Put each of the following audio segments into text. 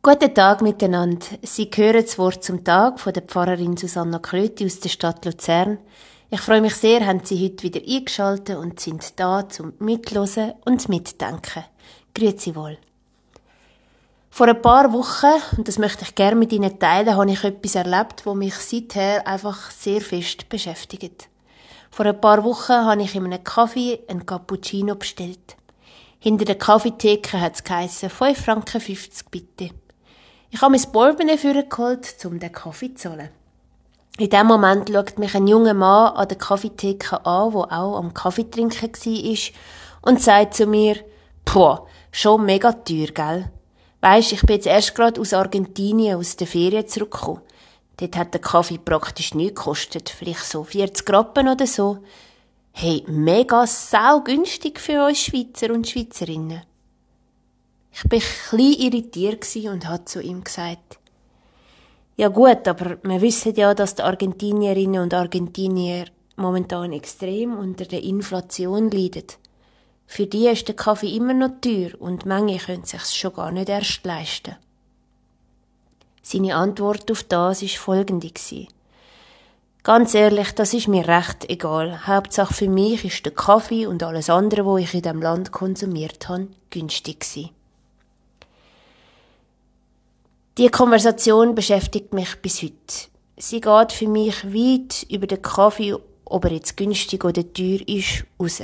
Guten Tag miteinander. Sie hören das Wort zum Tag von der Pfarrerin Susanna Klöti aus der Stadt Luzern. Ich freue mich sehr, haben Sie heute wieder eingeschaltet und sind da zum Mitlosen und Mitdenken. Grüezi wohl. Vor ein paar Wochen, und das möchte ich gerne mit Ihnen teilen, habe ich etwas erlebt, wo mich seither einfach sehr fest beschäftigt. Vor ein paar Wochen habe ich in einem Kaffee einen Cappuccino bestellt. Hinter der Kaffeetheke hat es geheissen, 5 Franken 50 bitte. Ich habe mein Portemonnaie vorgeholt, um den Kaffee zu holen. In dem Moment schaut mich ein junger Mann an der Kaffeetheke an, der auch am Kaffee trinken war, und sagt zu mir, Puh, schon mega teuer, gell? Weisst, ich bin jetzt erst gerade aus Argentinien, aus der Ferien zurückgekommen. Dort hat der Kaffee praktisch nichts gekostet, vielleicht so 40 Rappen oder so. Hey, mega saugünstig für uns Schweizer und Schweizerinnen. Ich war ein irritiert und hat zu ihm gesagt, ja gut, aber wir wissen ja, dass die Argentinierinnen und Argentinier momentan extrem unter der Inflation leiden. Für die ist der Kaffee immer noch teuer und manche können sich's schon gar nicht erst leisten. Seine Antwort auf das ist folgende Ganz ehrlich, das ist mir recht egal. Hauptsache für mich ist der Kaffee und alles andere, wo ich in dem Land konsumiert habe, günstig gewesen. Die Konversation beschäftigt mich bis heute. Sie geht für mich weit über den Kaffee, ob er jetzt günstig oder teuer ist, raus.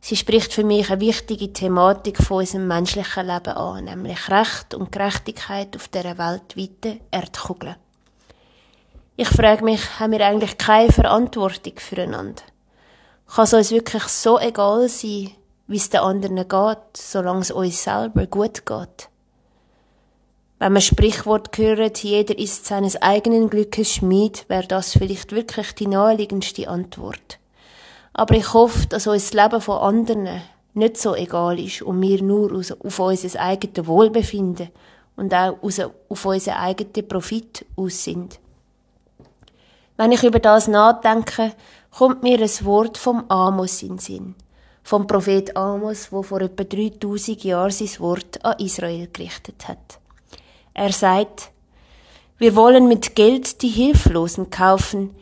Sie spricht für mich eine wichtige Thematik von unserem menschlichen Leben an, nämlich Recht und Gerechtigkeit auf dieser weltweiten Erdkugel. Ich frage mich, haben wir eigentlich keine Verantwortung füreinander? Kann es uns wirklich so egal sein, wie es den anderen geht, solange es uns selber gut geht? Wenn man Sprichwort hört, jeder ist seines eigenen Glückes Schmied, wäre das vielleicht wirklich die naheliegendste Antwort. Aber ich hoffe, dass uns das Leben von anderen nicht so egal ist und wir nur auf unser eigenes Wohlbefinden und auch auf unseren eigenen Profit aus sind. Wenn ich über das nachdenke, kommt mir ein Wort vom Amos in den Sinn. Vom Prophet Amos, wo vor etwa 3000 Jahren sein Wort an Israel gerichtet hat. Er sagt, wir wollen mit Geld die Hilflosen kaufen,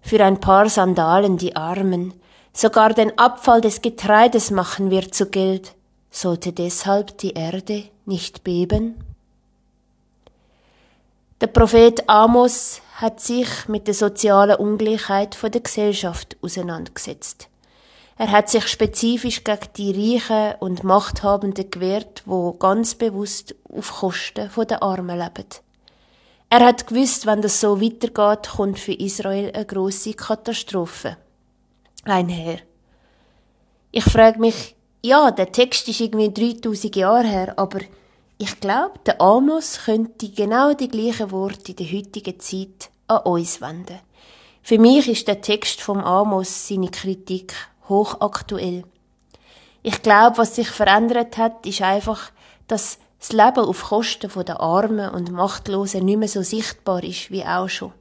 für ein paar Sandalen die Armen, Sogar den Abfall des Getreides machen wir zu Geld. Sollte deshalb die Erde nicht beben? Der Prophet Amos hat sich mit der sozialen Ungleichheit von der Gesellschaft auseinandergesetzt. Er hat sich spezifisch gegen die Reichen und Machthabenden gewehrt, wo ganz bewusst auf Kosten der Armen leben. Er hat gewusst, wenn das so weitergeht, kommt für Israel eine große Katastrophe einher. Ich frage mich, ja, der Text ist irgendwie 3000 Jahre her, aber ich glaube, der Amos könnte genau die gleichen Worte in der heutigen Zeit an uns wenden. Für mich ist der Text vom Amos seine Kritik hochaktuell. Ich glaube, was sich verändert hat, ist einfach, dass das Leben auf Kosten der Armen und Machtlosen nicht mehr so sichtbar ist wie auch schon.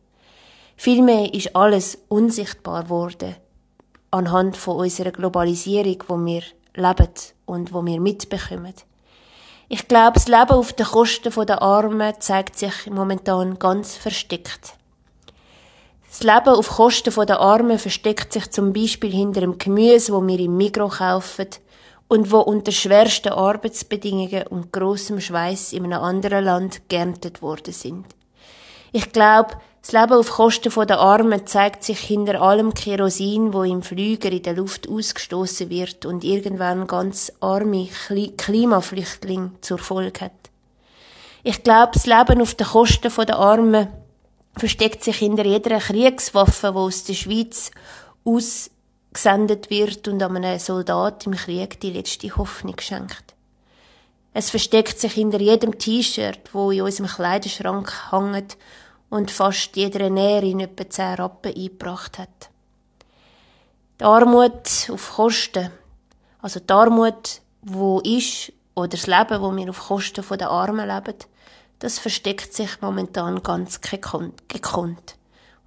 Vielmehr ist alles unsichtbar worden anhand von unserer Globalisierung, wo wir leben und wo wir mitbekommen. Ich glaube, das Leben auf den Kosten der Armen zeigt sich momentan ganz versteckt. Das Leben auf Kosten der Armen versteckt sich zum Beispiel hinter dem Gemüse, wo wir im Mikro kaufen und wo unter schwersten Arbeitsbedingungen und großem Schweiß in einem anderen Land geerntet worden sind. Ich glaube, das Leben auf Kosten der Armen zeigt sich hinter allem Kerosin, wo im Flüger in der Luft ausgestoßen wird und irgendwann ganz arme Klimaflüchtlinge zur Folge hat. Ich glaube, das Leben auf den Kosten der Armen versteckt sich hinter jeder Kriegswaffe, die aus der Schweiz ausgesendet wird und einem Soldat im Krieg die letzte Hoffnung schenkt. Es versteckt sich hinter jedem T-Shirt, wo in unserem Kleiderschrank hängt und fast jeder Näherin etwa zehn Rappen eingebracht hat. Die Armut auf Kosten, also die Armut, wo ist, oder das Leben, wo wir auf Kosten der Armen leben, das versteckt sich momentan ganz gekonnt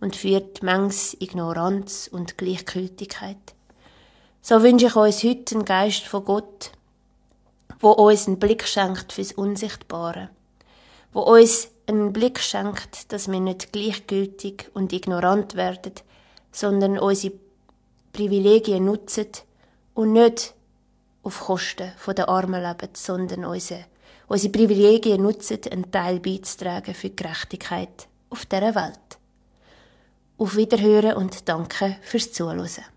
und führt mangs Ignoranz und Gleichgültigkeit. So wünsche ich uns heute einen Geist von Gott, wo uns einen Blick schenkt fürs Unsichtbare wo uns einen Blick schenkt, dass wir nicht gleichgültig und ignorant werden, sondern unsere Privilegien nutzen und nicht auf Kosten der Armen leben, sondern unsere, unsere Privilegien nutzen, einen Teil beizutragen für die Gerechtigkeit auf dieser Welt. Auf Wiederhören und danke fürs Zuhören.